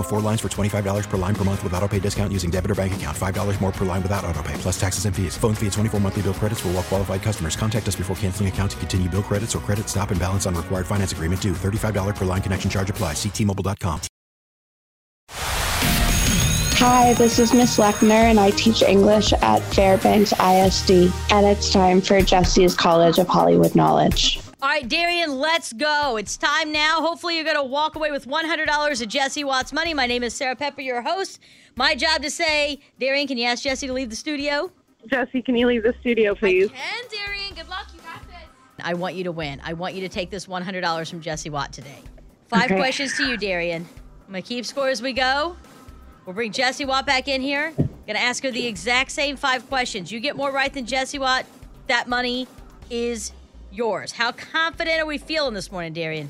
Of four lines for $25 per line per month with auto pay discount using debit or bank account. $5 more per line without auto pay, plus taxes and fees. Phone fee at 24 monthly bill credits for all qualified customers. Contact us before canceling account to continue bill credits or credit stop and balance on required finance agreement due. $35 per line connection charge apply. Ctmobile.com. Hi, this is Miss Lechner, and I teach English at Fairbanks ISD. And it's time for Jessie's College of Hollywood Knowledge. All right, Darian, let's go. It's time now. Hopefully, you're going to walk away with $100 of Jessie Watts money. My name is Sarah Pepper, your host. My job to say, Darian, can you ask Jessie to leave the studio? Jessie, can you leave the studio, please? And Darian, good luck. You got this. I want you to win. I want you to take this $100 from Jessie Watt today. Five Okay. questions to you, Darian. I'm going to keep score as we go. We'll bring Jessie Watt back in here. Going to ask her the exact same five questions. You get more right than Jessie Watt, that money is yours. How confident are we feeling this morning, Darian?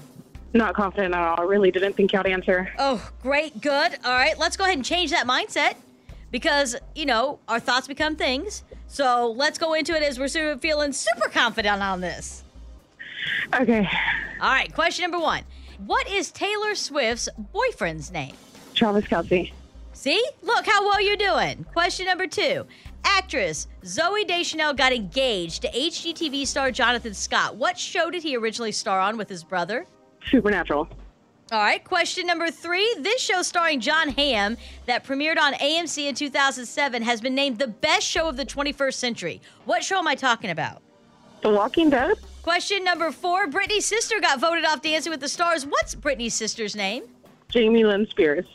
Not confident at all. I really didn't think you'd answer. Oh, great, good. All right, let's go ahead and change that mindset because, you know, our thoughts become things. So let's go into it as we're feeling super confident on this. Okay. All right, question number one What is Taylor Swift's boyfriend's name? Travis Kelce. See? Look how well you're doing. Question number two. Actress Zooey Deschanel got engaged to HGTV star Jonathan Scott. What show did he originally star on with his brother? Supernatural. All right, question number three. This show starring Jon Hamm that premiered on AMC in 2007 has been named the best show of the 21st century. What show am I talking about? The Walking Dead. Question number four. Britney's sister got voted off Dancing with the Stars. What's Britney's sister's name? Jamie Lynn Spears.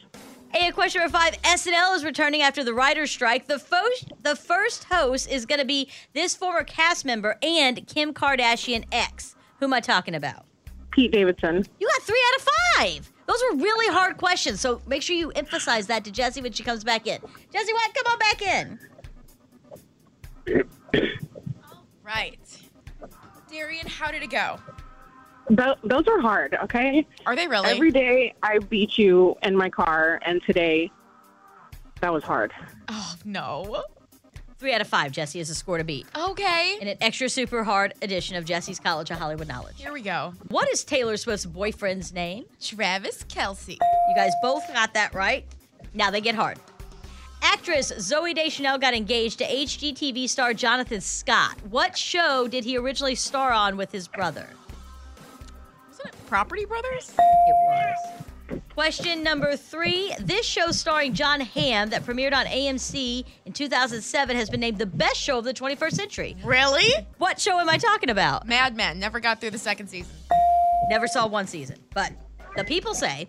And question number five, SNL is returning after the writer's strike. The first, the first host is going to be this former cast member and Kim Kardashian ex. Who am I talking about? Pete Davidson. You got three out of five. Those were really hard questions, so make sure you emphasize that to Jessie when she comes back in. Jessie, what? Come on back in. Right. Darian, how did it go? Th- those are hard, okay? Are they really? Every day I beat you in my car, and today that was hard. oh, no. Three out of five, Jessie, is a score to beat. Okay. In an extra super hard edition of Jessie's College of Hollywood Knowledge. Here we go. What is Taylor Swift's boyfriend's name? Travis Kelce. You guys both got that right. Now they get hard. Actress Zooey Deschanel got engaged to HGTV star Jonathan Scott. What show did he originally star on with his brother? Property Brothers? It was. Question number three. This show starring Jon Hamm that premiered on AMC in 2007 has been named the best show of the 21st century. Really? What show am I talking about? Mad Men. Never got through the second season. Never saw one season, but the people say.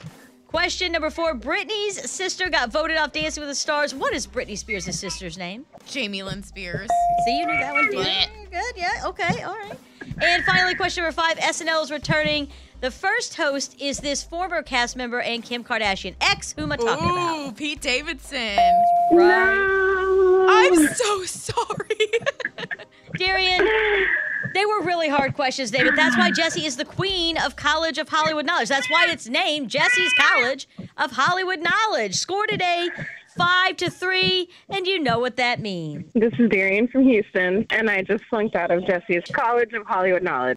Question number four. Britney's sister got voted off Dancing with the Stars. What is Britney Spears' sister's name? Jamie Lynn Spears. See, you knew that one? Good, yeah, okay, all right. And finally, question number five SNL is returning. The first host is this former cast member and Kim Kardashian ex. Who am I talking Ooh, about? Pete Davidson. Right. I'm so sorry. Darian, they were really hard questions, David. That's why Jessie is the queen of College of Hollywood Knowledge. That's why it's named Jessie's College of Hollywood Knowledge. Score today five to three, and you know what that means. This is Darian from Houston, and I just flunked out of Jessie's College of Hollywood Knowledge.